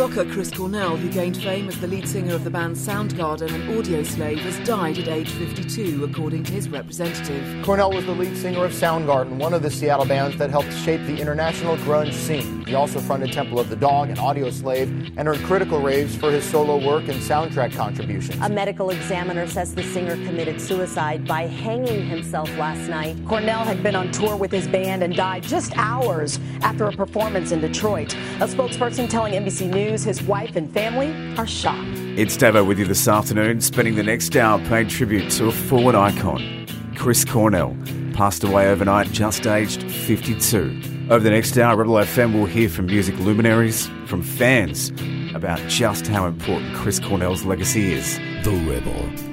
rocker Chris Cornell, who gained fame as the lead singer of the band Soundgarden and Audioslave, has died at age 52, according to his representative. Cornell was the lead singer of Soundgarden, one of the Seattle bands that helped shape the international grunge scene. He also fronted Temple of the Dog and Audioslave and earned critical raves for his solo work and soundtrack contributions. A medical examiner says the singer committed suicide by hanging himself last night. Cornell had been on tour with his band and died just hours after a performance in Detroit. A spokesperson telling NBC News his wife and family are shocked. It's Davo with you this afternoon, spending the next hour paying tribute to a fallen icon. Chris Cornell passed away overnight, just aged 52. Over the next hour, Rebel FM will hear from music luminaries, from fans, about just how important Chris Cornell's legacy is. The Rebel.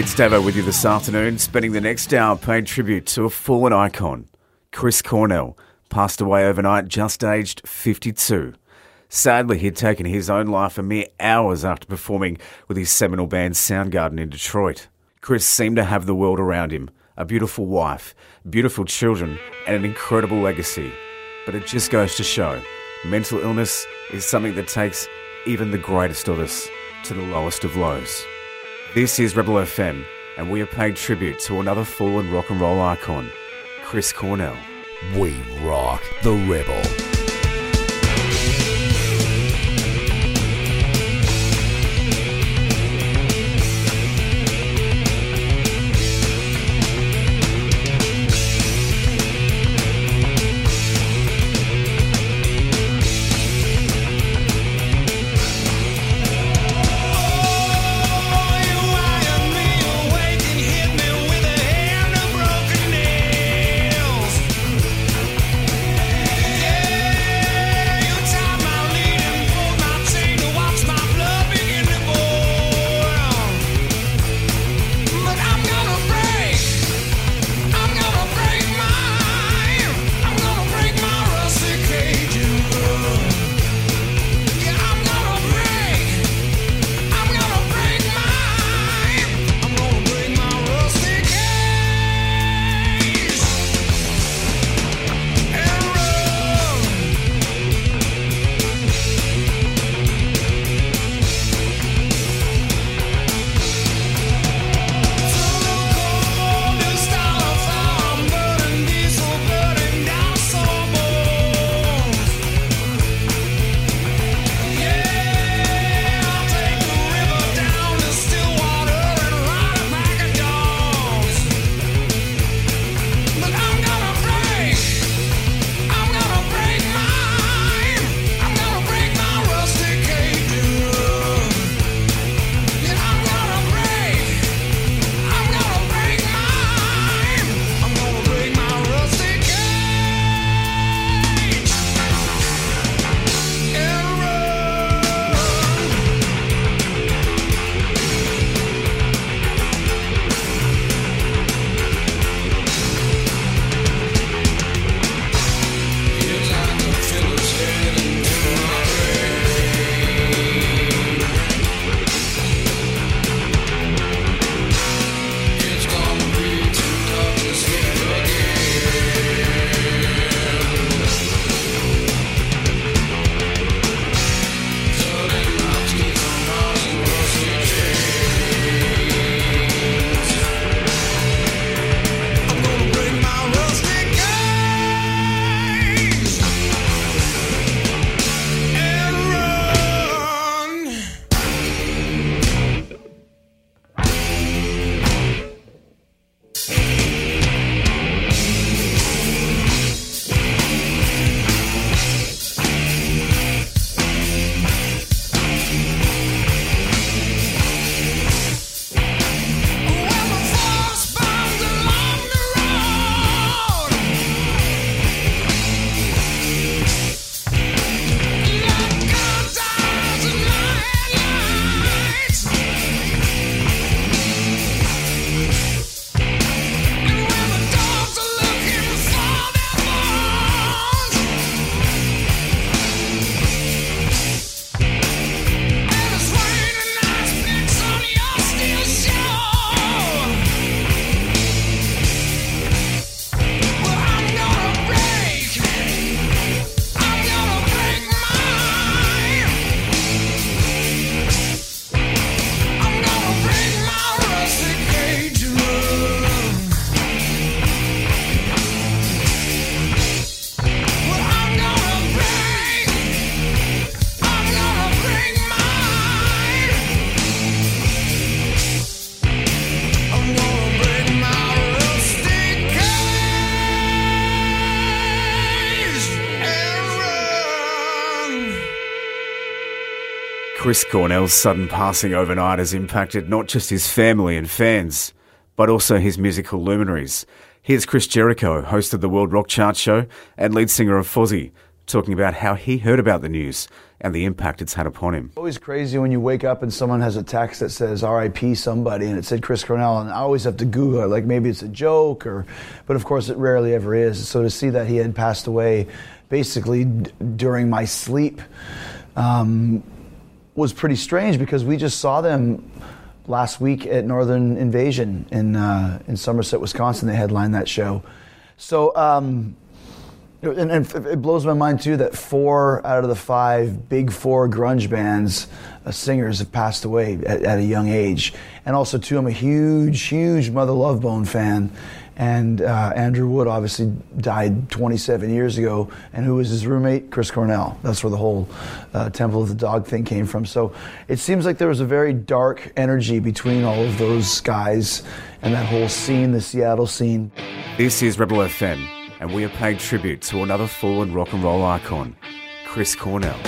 It's Davo with you this afternoon, spending the next hour paying tribute to a fallen icon. Chris Cornell passed away overnight, just aged 52. Sadly, he'd taken his own life a mere hours after performing with his seminal band Soundgarden in Detroit. Chris seemed to have the world around him a beautiful wife, beautiful children, and an incredible legacy. But it just goes to show mental illness is something that takes even the greatest of us to the lowest of lows. This is Rebel FM, and we are paying tribute to another fallen rock and roll icon, Chris Cornell. We rock the Rebel. Chris Cornell's sudden passing overnight has impacted not just his family and fans, but also his musical luminaries. Here's Chris Jericho, host of the World Rock Chart Show and lead singer of Fozzy, talking about how he heard about the news and the impact it's had upon him. Always crazy when you wake up and someone has a text that says RIP somebody and it said Chris Cornell and I always have to Google it like maybe it's a joke or but of course it rarely ever is. So to see that he had passed away basically d- during my sleep um, was pretty strange because we just saw them last week at Northern Invasion in uh, in Somerset, Wisconsin. They headlined that show. So. Um, and, and, it blows my mind too that four out of the five big four grunge bands uh, singers have passed away at, at, a young age and also too i'm a huge huge mother love bone fan and uh, andrew wood obviously died 27 years ago. And who was his roommate? Chris cornell. That's where the whole uh, temple of the dog thing came from. So it seems like there was a very dark energy between all of those guys and that whole scene the seattle scene. This is rebel fm and we are paying tribute to another fallen rock and roll icon, Chris Cornell.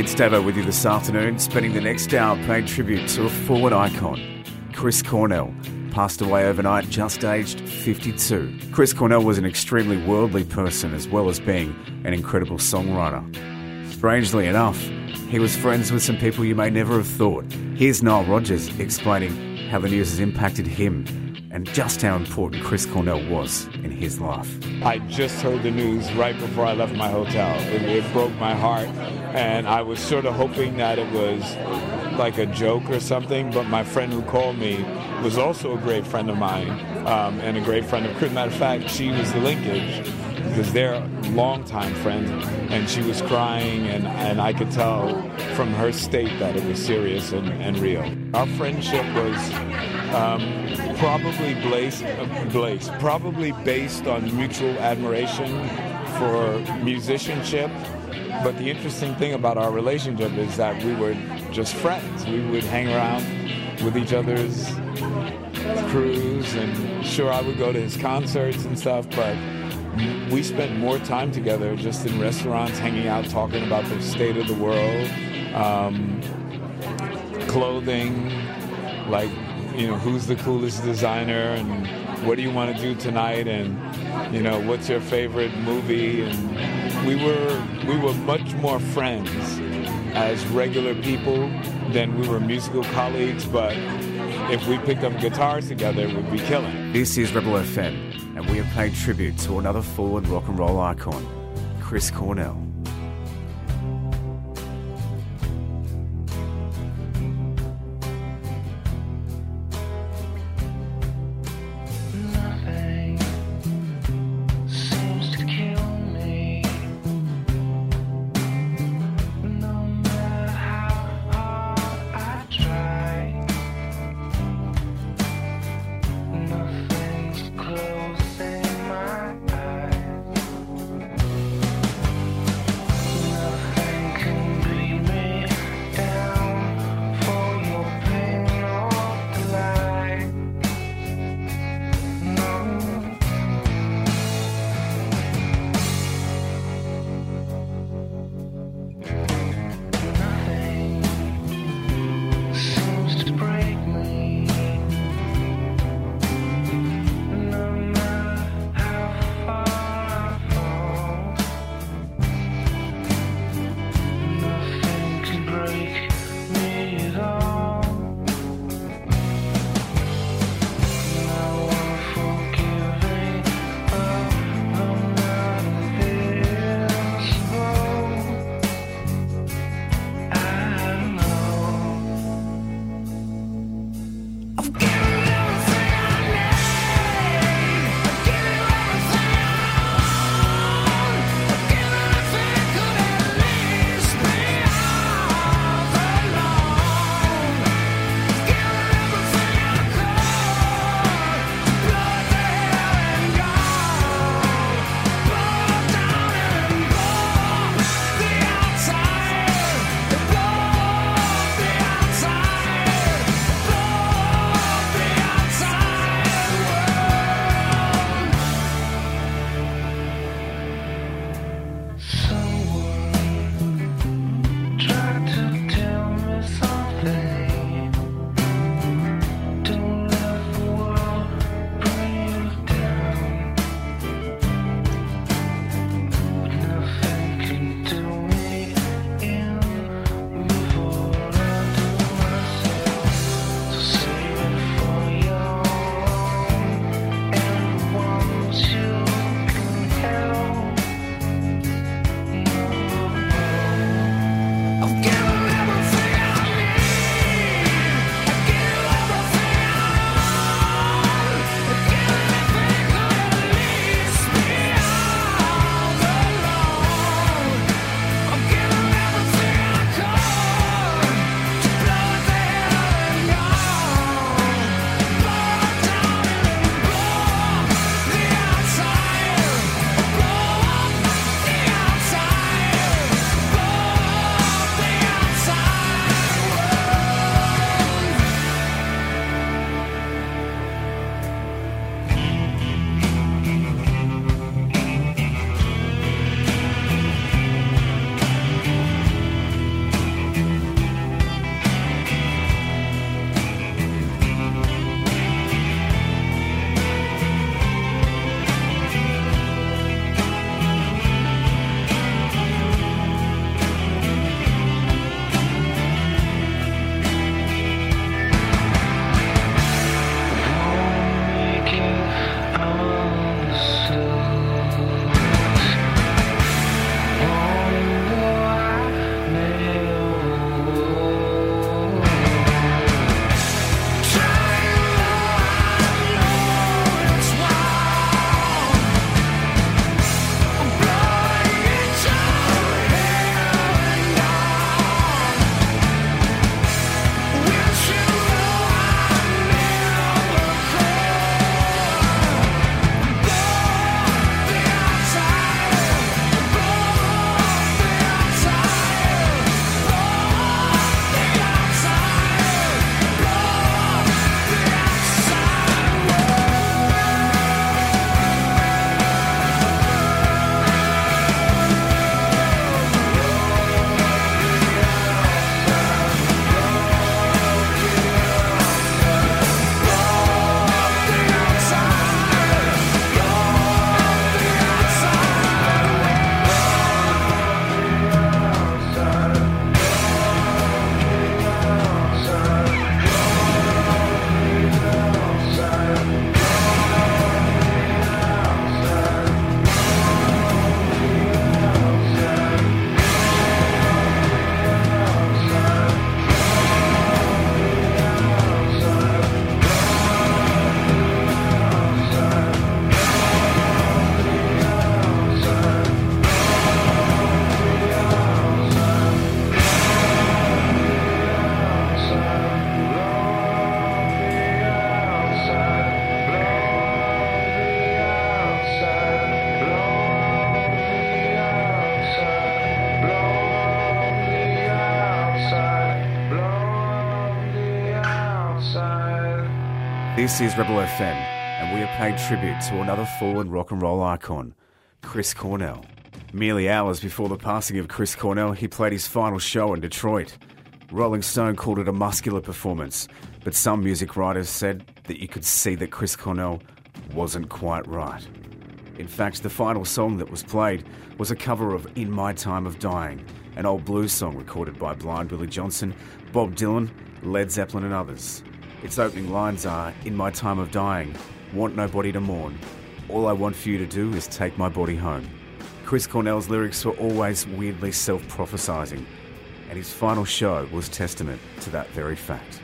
It's Davo with you this afternoon, spending the next hour paying tribute to a forward icon, Chris Cornell. Passed away overnight, just aged 52. Chris Cornell was an extremely worldly person as well as being an incredible songwriter. Strangely enough, he was friends with some people you may never have thought. Here's Nile Rodgers explaining how the news has impacted him and just how important Chris Cornell was in his life. I just heard the news right before I left my hotel. It, it, broke my heart, and I was sort of hoping that it was like a joke or something. But my friend who called me was also a great friend of mine um, and a great friend of Chris. Matter of fact, she was the linkage because they're longtime friends, and she was crying, and, and I could tell from her state that it was serious and, and real. Our friendship was um, probably Blaze, uh, probably based on mutual admiration for musicianship. But the interesting thing about our relationship is that we were just friends. We would hang around with each other's crews, and sure, I would go to his concerts and stuff, but we spent more time together just in restaurants, hanging out, talking about the state of the world, um, clothing, like, you know, who's the coolest designer and what do you want to do tonight and, you know, what's your favorite movie? And we were, we were much more friends as regular people than we were musical colleagues, but if we picked up guitars together, we'd be killing. This is Rebel FM and we have paid tribute to another forward rock and roll icon, Chris Cornell. This is Rebel FM, and we are paying tribute to another fallen rock and roll icon, Chris Cornell. Merely hours before the passing of Chris Cornell, he played his final show in Detroit. Rolling Stone called it a muscular performance, but some music writers said that you could see that Chris Cornell wasn't quite right. In fact, the final song that was played was a cover of In My Time of Dying, an old blues song recorded by Blind Willie Johnson, Bob Dylan, Led Zeppelin, and others. Its opening lines are In my time of dying, want nobody to mourn. All I want for you to do is take my body home. Chris Cornell's lyrics were always weirdly self prophesizing, and his final show was testament to that very fact.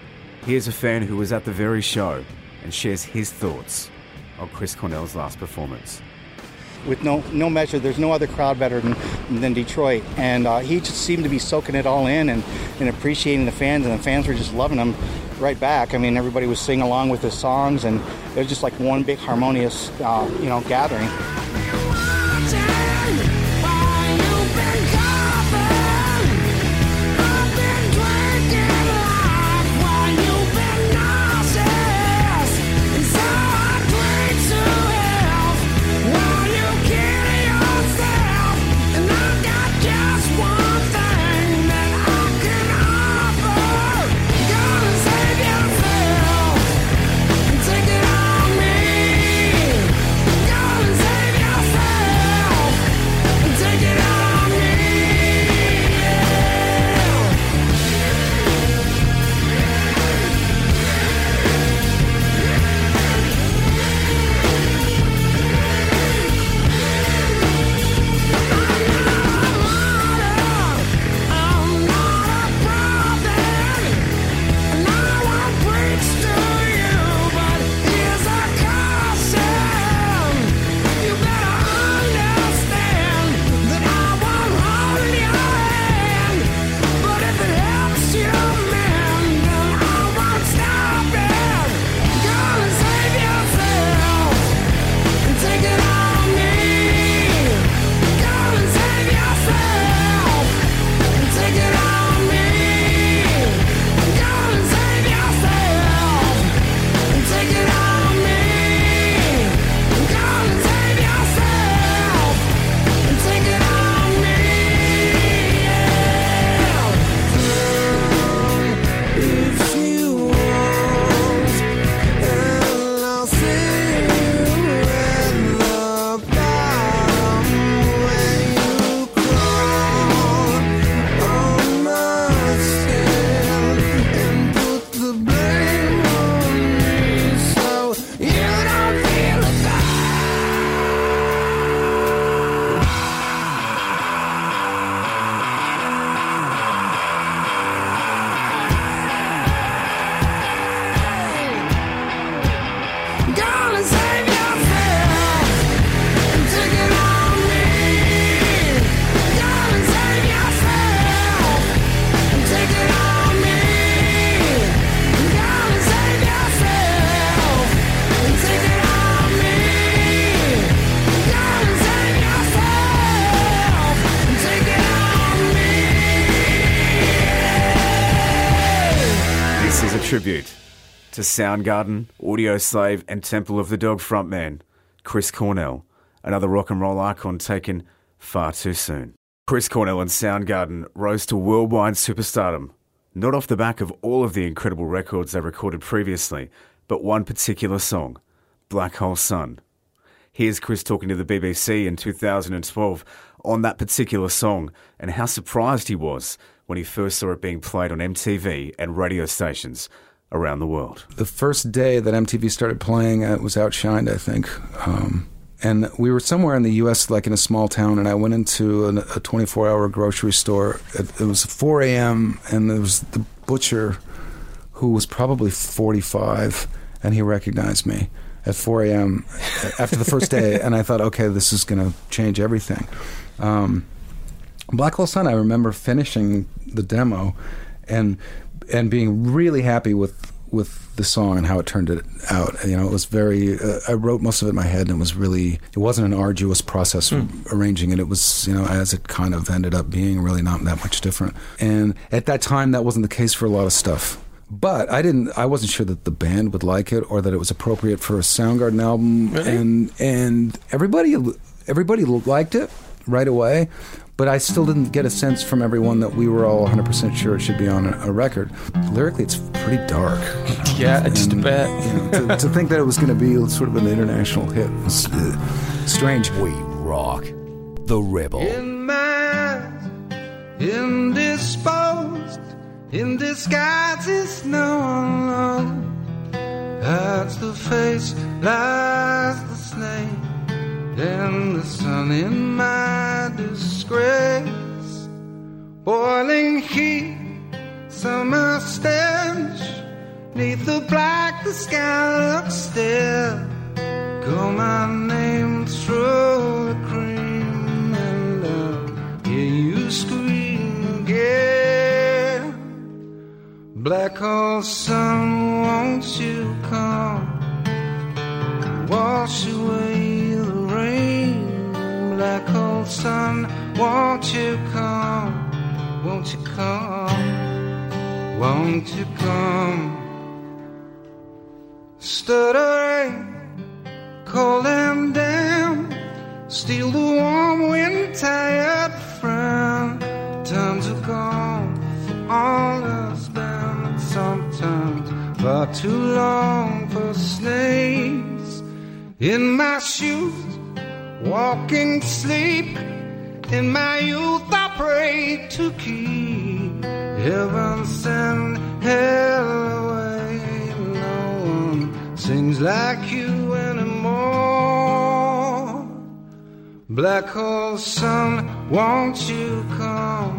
Here's a fan who was at the very show and shares his thoughts on Chris Cornell's last performance with no no measure. There's no other crowd better than, than Detroit, and uh, he just seemed to be soaking it all in and, and appreciating the fans, and the fans were just loving him right back. I mean, everybody was singing along with his songs, and it was just like one big harmonious, uh, you know, gathering. To Audioslave, and Temple of the Dog frontman Chris Cornell, another rock and roll icon taken far too soon. Chris Cornell and Soundgarden rose to worldwide superstardom, not off the back of all of the incredible records they recorded previously, but one particular song, Black Hole Sun. Here's Chris talking to the BBC in 2012 on that particular song and how surprised he was when he first saw it being played on MTV and radio stations around the world. The first day that MTV started playing, it was Outshined, I think. Um, and we were somewhere in the U.S., like in a small town, and I went into a 24 hour grocery store. It, it was 4 a.m., and there was the butcher who was probably 45, and he recognized me at 4 a.m. after the first day, and I thought, okay, this is going to change everything. Um, Black Hole Sun, I remember finishing the demo and and being really happy with with the song and how it turned it out. You know, it was very. Uh, I wrote most of it in my head, and it was really. It wasn't an arduous process mm. arranging it. It was, you know, as it kind of ended up being, really not that much different. And at that time, that wasn't the case for a lot of stuff. But I didn't. I wasn't sure that the band would like it or that it was appropriate for a Soundgarden album. Really? And and everybody everybody liked it right away. But I still didn't get a sense from everyone that we were all 100% sure it should be on a, a record. Lyrically, it's pretty dark. Yeah, just a And, bit. you know, to, to think that it was going to be sort of an international hit was uh, strange. We rock the rebel. indisposed, in disguise is no one knows. Hides the face, lies the snake, and the sun in my disgrace. Boiling heat, summer stench, neath the black, the sky looks still. Call my name through the cream and I'll hear you scream again. Black hole sun, won't you come? Wash away. Black hole sun, won't you come? Won't you come? Won't you come? Stuttering and damp. Steal the warm wind, tired friend. Times are gone for all us been. Sometimes far too long for snakes. In my shoes, walking sleep. In my youth, I prayed to keep heaven send hell away. No one sings like you anymore. Black hole sun, won't you come?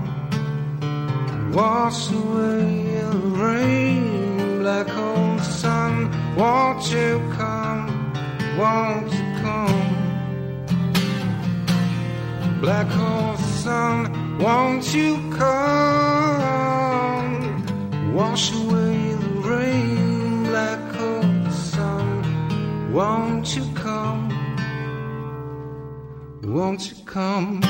Wash away the rain. Black hole sun, won't you come? Won't you come? Black hole sun, won't you come? Wash away the rain. Black hole sun, won't you come? Won't you come?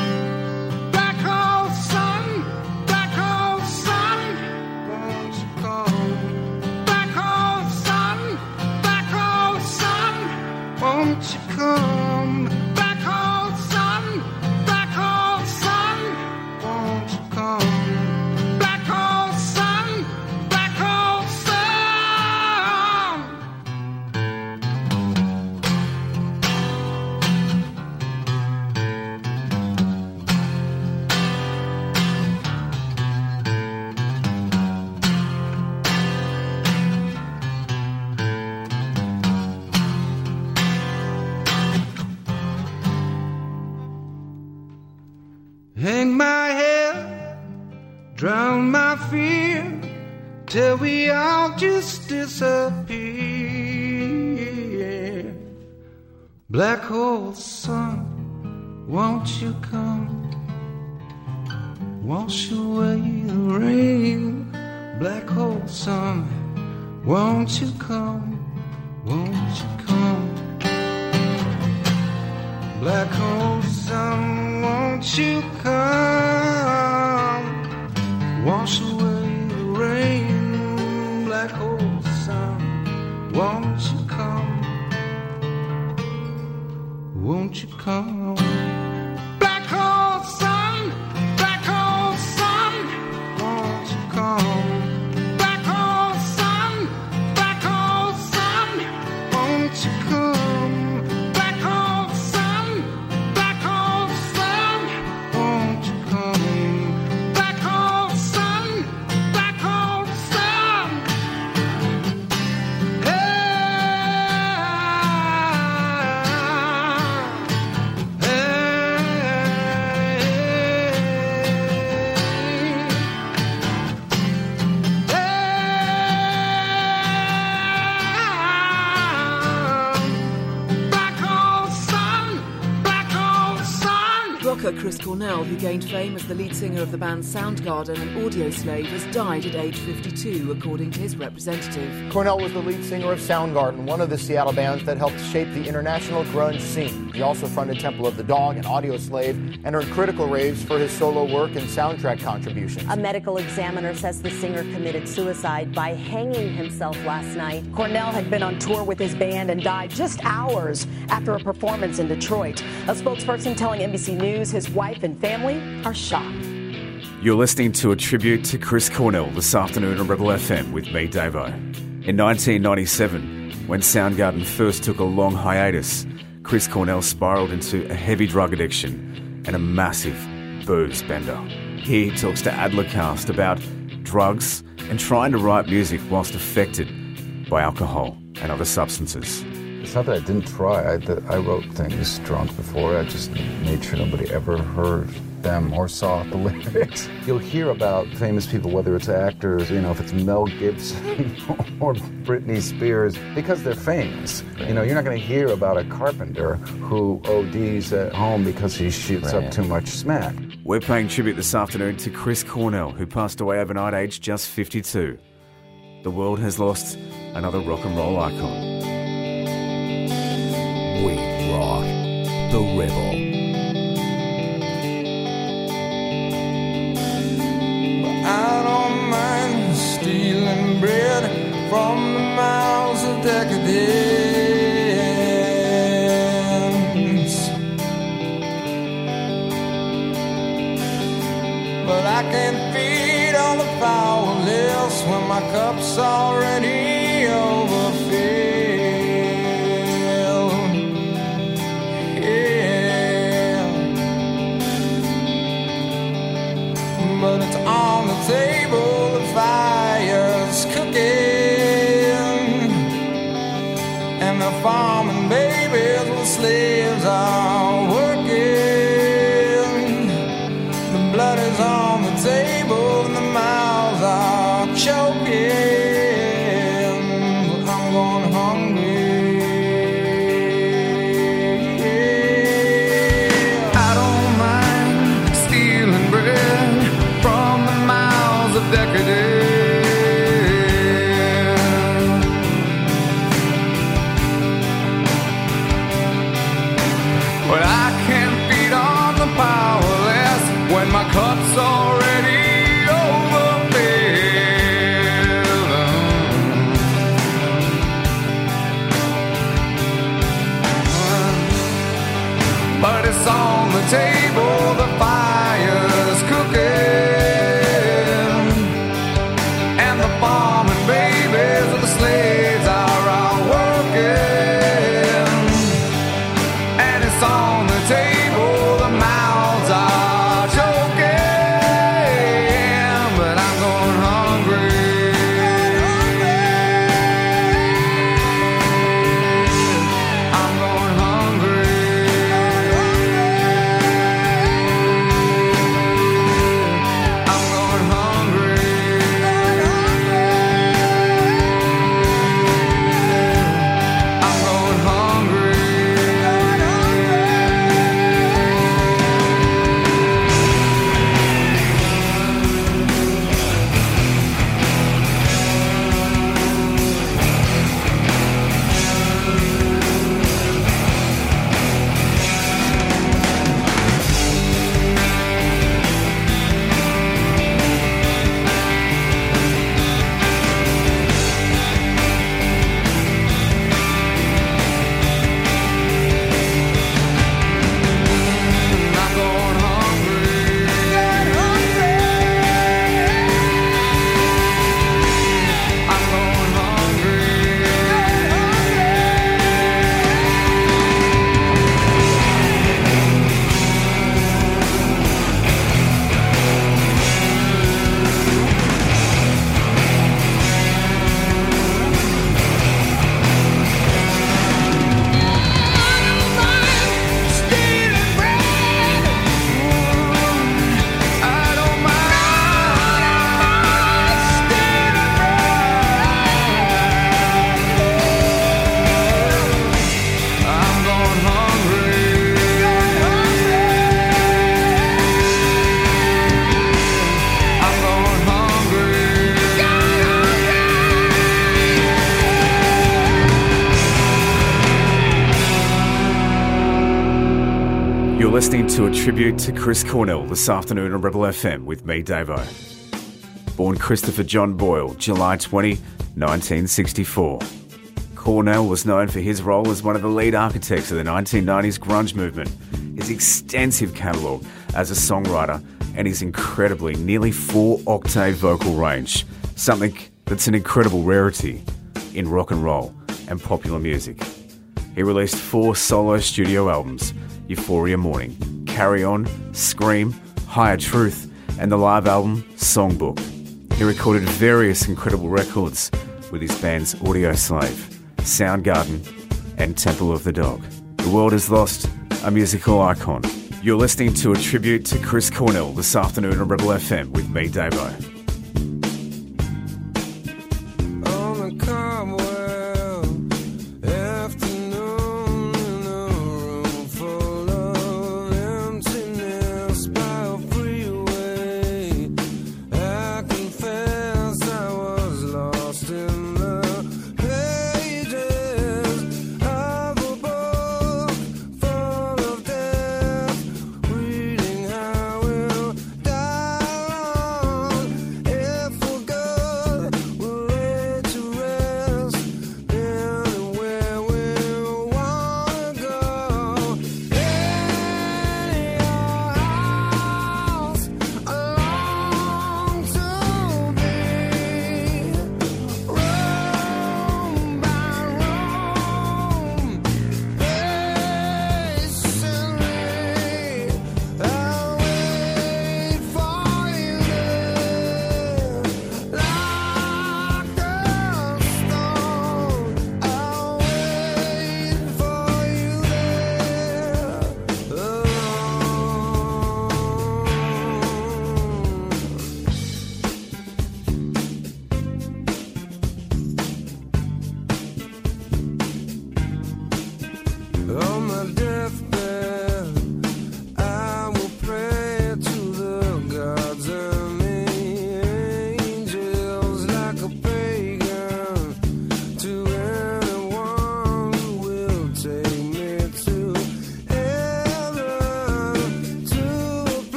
Drown my fear, till we all just disappear. Black hole sun, won't you come? Wash away the rain. Black hole sun, won't you come? Won't you come? Black hole sun, won't you come? Wash away the rain. Black hole sun, won't you come? Won't you come? Rocker Chris Cornell, who gained fame as the lead singer of the band Soundgarden and Audioslave, has died at age 52, according to his representative. Cornell was the lead singer of Soundgarden, one of the Seattle bands that helped shape the international grunge scene. He also fronted Temple of the Dog and Audioslave and earned critical raves for his solo work and soundtrack contributions. A medical examiner says the singer committed suicide by hanging himself last night. Cornell had been on tour with his band and died just hours after a performance in Detroit. A spokesperson telling NBC News his wife and family are shocked. You're listening to a tribute to Chris Cornell this afternoon on Rebel FM with me, Davo. In 1997, when Soundgarden first took a long hiatus, Chris Cornell spiraled into a heavy drug addiction and a massive booze bender. Here he talks to Adlercast about drugs and trying to write music whilst affected by alcohol and other substances. It's not that I didn't try. I, that I wrote things drunk before. I just made sure nobody ever heard them or saw the lyrics. You'll hear about famous people, whether it's actors, you know, if it's Mel Gibson or Britney Spears, because they're famous. You know, you're not going to hear about a carpenter who ODs at home because he shoots up too much smack. We're paying tribute this afternoon to Chris Cornell, who passed away overnight aged just 52. The world has lost another rock and roll icon. The rebel. I don't mind stealing bread from the mouths of decadence. But I can't feed all the powerless when my cup's already to a tribute to Chris Cornell this afternoon on Rebel FM with me, Davo. Born Christopher John Boyle, July 20, 1964. Cornell was known for his role as one of the lead architects of the 1990s grunge movement, his extensive catalogue as a songwriter, and his incredibly nearly four octave vocal range, something that's an incredible rarity in rock and roll and popular music. He released four solo studio albums Euphoria Morning, Carry On, Scream, Higher Truth, and the live album Songbook. He recorded various incredible records with his bands Audioslave, Soundgarden, and Temple of the Dog. The world has lost a musical icon. You're listening to a tribute to Chris Cornell this afternoon on Rebel FM with me, Davo.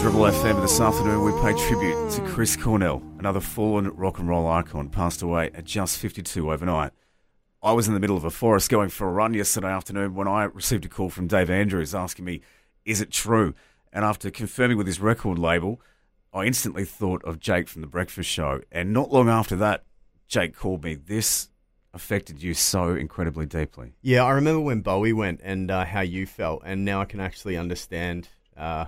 Is Rebel FM. This afternoon, we pay tribute to Chris Cornell, another fallen rock and roll icon, passed away at just 52 overnight. I was in the middle of a forest going for a run yesterday afternoon when I received a call from Dave Andrews asking me, Is it true? And after confirming with his record label, I instantly thought of Jake from The Breakfast Show. And not long after that, Jake called me. This affected you so incredibly deeply. Yeah, I remember when Bowie went and uh, how you felt, and now I can actually understand. Uh,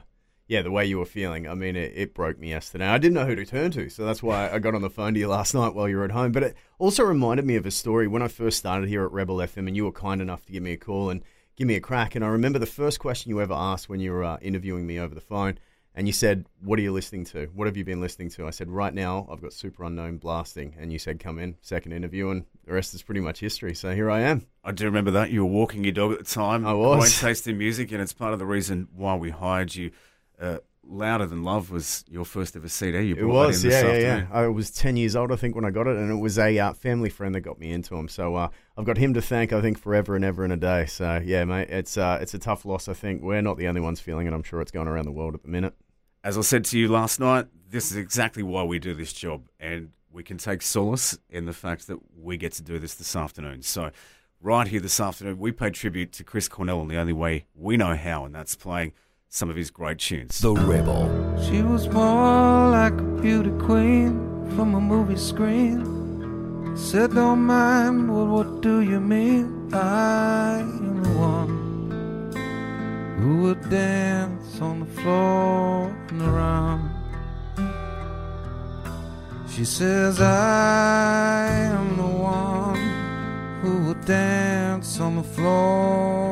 yeah, the way you were feeling. I mean, it, it broke me yesterday. I didn't know who to turn to, so that's why I got on the phone to you last night while you were at home. But it also reminded me of a story when I first started here at Rebel FM, and you were kind enough to give me a call and give me a crack. And I remember the first question you ever asked when you were uh, interviewing me over the phone, and you said, "What are you listening to? What have you been listening to?" I said, "Right now, I've got Superunknown blasting," and you said, "Come in." Second interview, and the rest is pretty much history. So here I am. I do remember that. You were walking your dog at the time. I was. Quite tasting music, and it's part of the reason why we hired you. Uh, Louder Than Love was your first ever CD. You It was, yeah, yeah, yeah. I was 10 years old, I think, when I got it, and it was a uh, family friend that got me into him. So uh, I've got him to thank, I think, forever and ever and a day. So, yeah, mate, it's, uh, it's a tough loss, I think. We're not the only ones feeling it. I'm sure it's going around the world at the minute. As I said to you last night, this is exactly why we do this job, and we can take solace in the fact that we get to do this this afternoon. So, right here this afternoon, we pay tribute to Chris Cornell in the only way we know how, and that's playing some of his great tunes. The Rebel. She was more like a beauty queen from a movie screen. Said, Don't mind, well, what do you mean? I am the one who would dance on the floor and around. She says, I am the one who would dance on the floor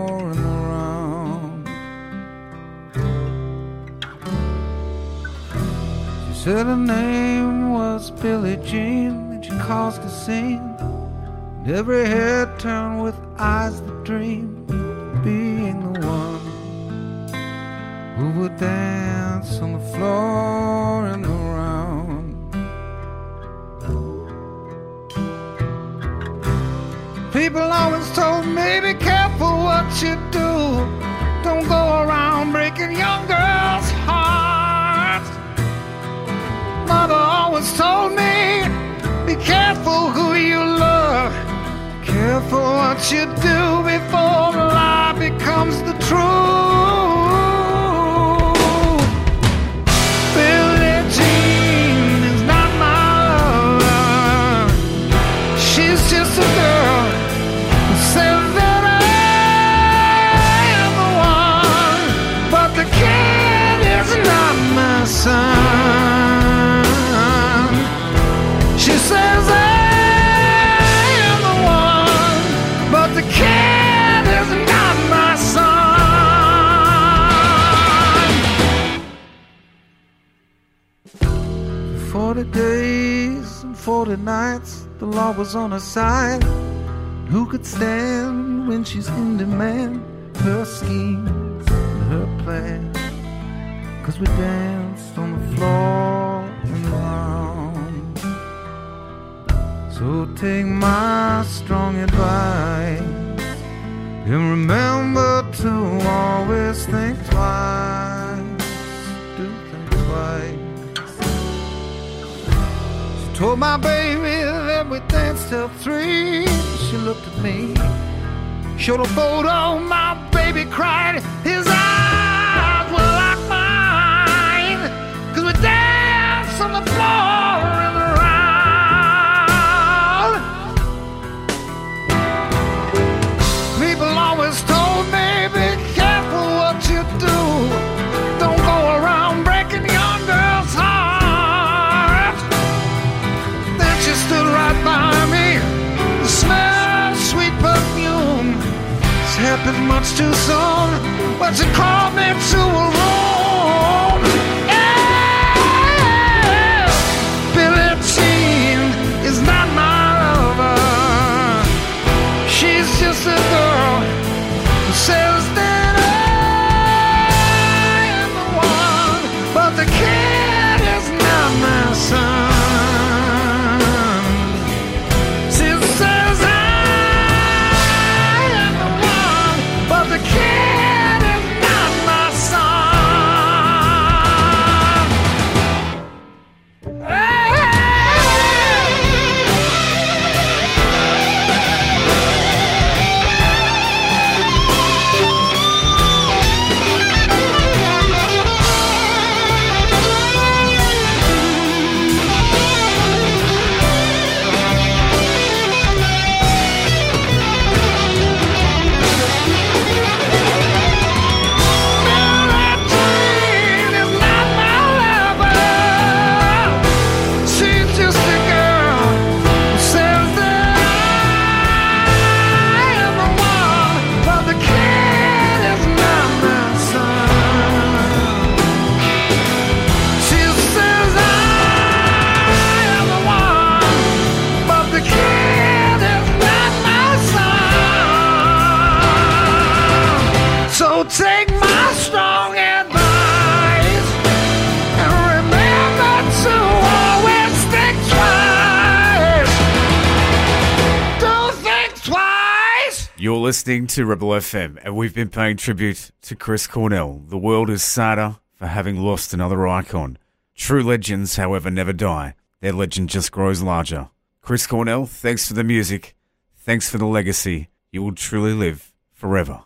said her name was Billie Jean, and she caused a scene. And every head turned with eyes that dream, being the one who would dance on the floor and around. People always told me, be careful what you do. Don't go around breaking young girls' Always told me, be careful who you love. Careful what you do before the lie becomes the truth. 40 nights, the law was on her side. Who could stand when she's in demand? Her schemes and her plans. Cause we danced on the floor and around. So take my strong advice and remember to always think twice. Told my baby that we danced till three. She looked at me, showed a photo. My baby cried. His eyes were like mine. Cause we danced on the floor soon, but she called me to a to Rebel FM, and we've been paying tribute to Chris Cornell. The world is sadder for having lost another icon. True legends, however, never die. Their legend just grows larger. Chris Cornell, thanks for the music. Thanks for the legacy. You will truly live forever.